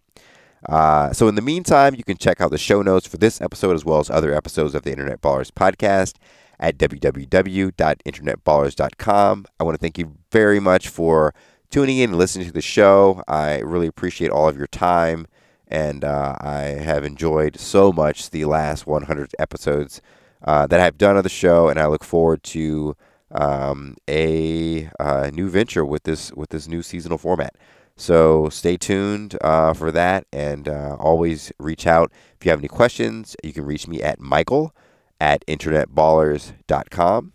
Uh, so, in the meantime, you can check out the show notes for this episode as well as other episodes of the Internet Ballers podcast at www.internetballers.com. I want to thank you very much for tuning in and listening to the show. I really appreciate all of your time, and uh, I have enjoyed so much the last 100 episodes uh, that I've done of the show, and I look forward to um, a uh, new venture with this with this new seasonal format. So stay tuned uh, for that, and uh, always reach out if you have any questions. You can reach me at Michael at internetballers.com.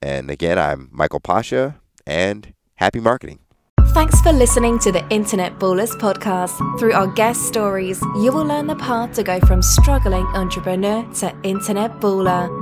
And again, I'm Michael Pasha, and happy marketing. Thanks for listening to the Internet Ballers podcast. Through our guest stories, you will learn the path to go from struggling entrepreneur to internet baller.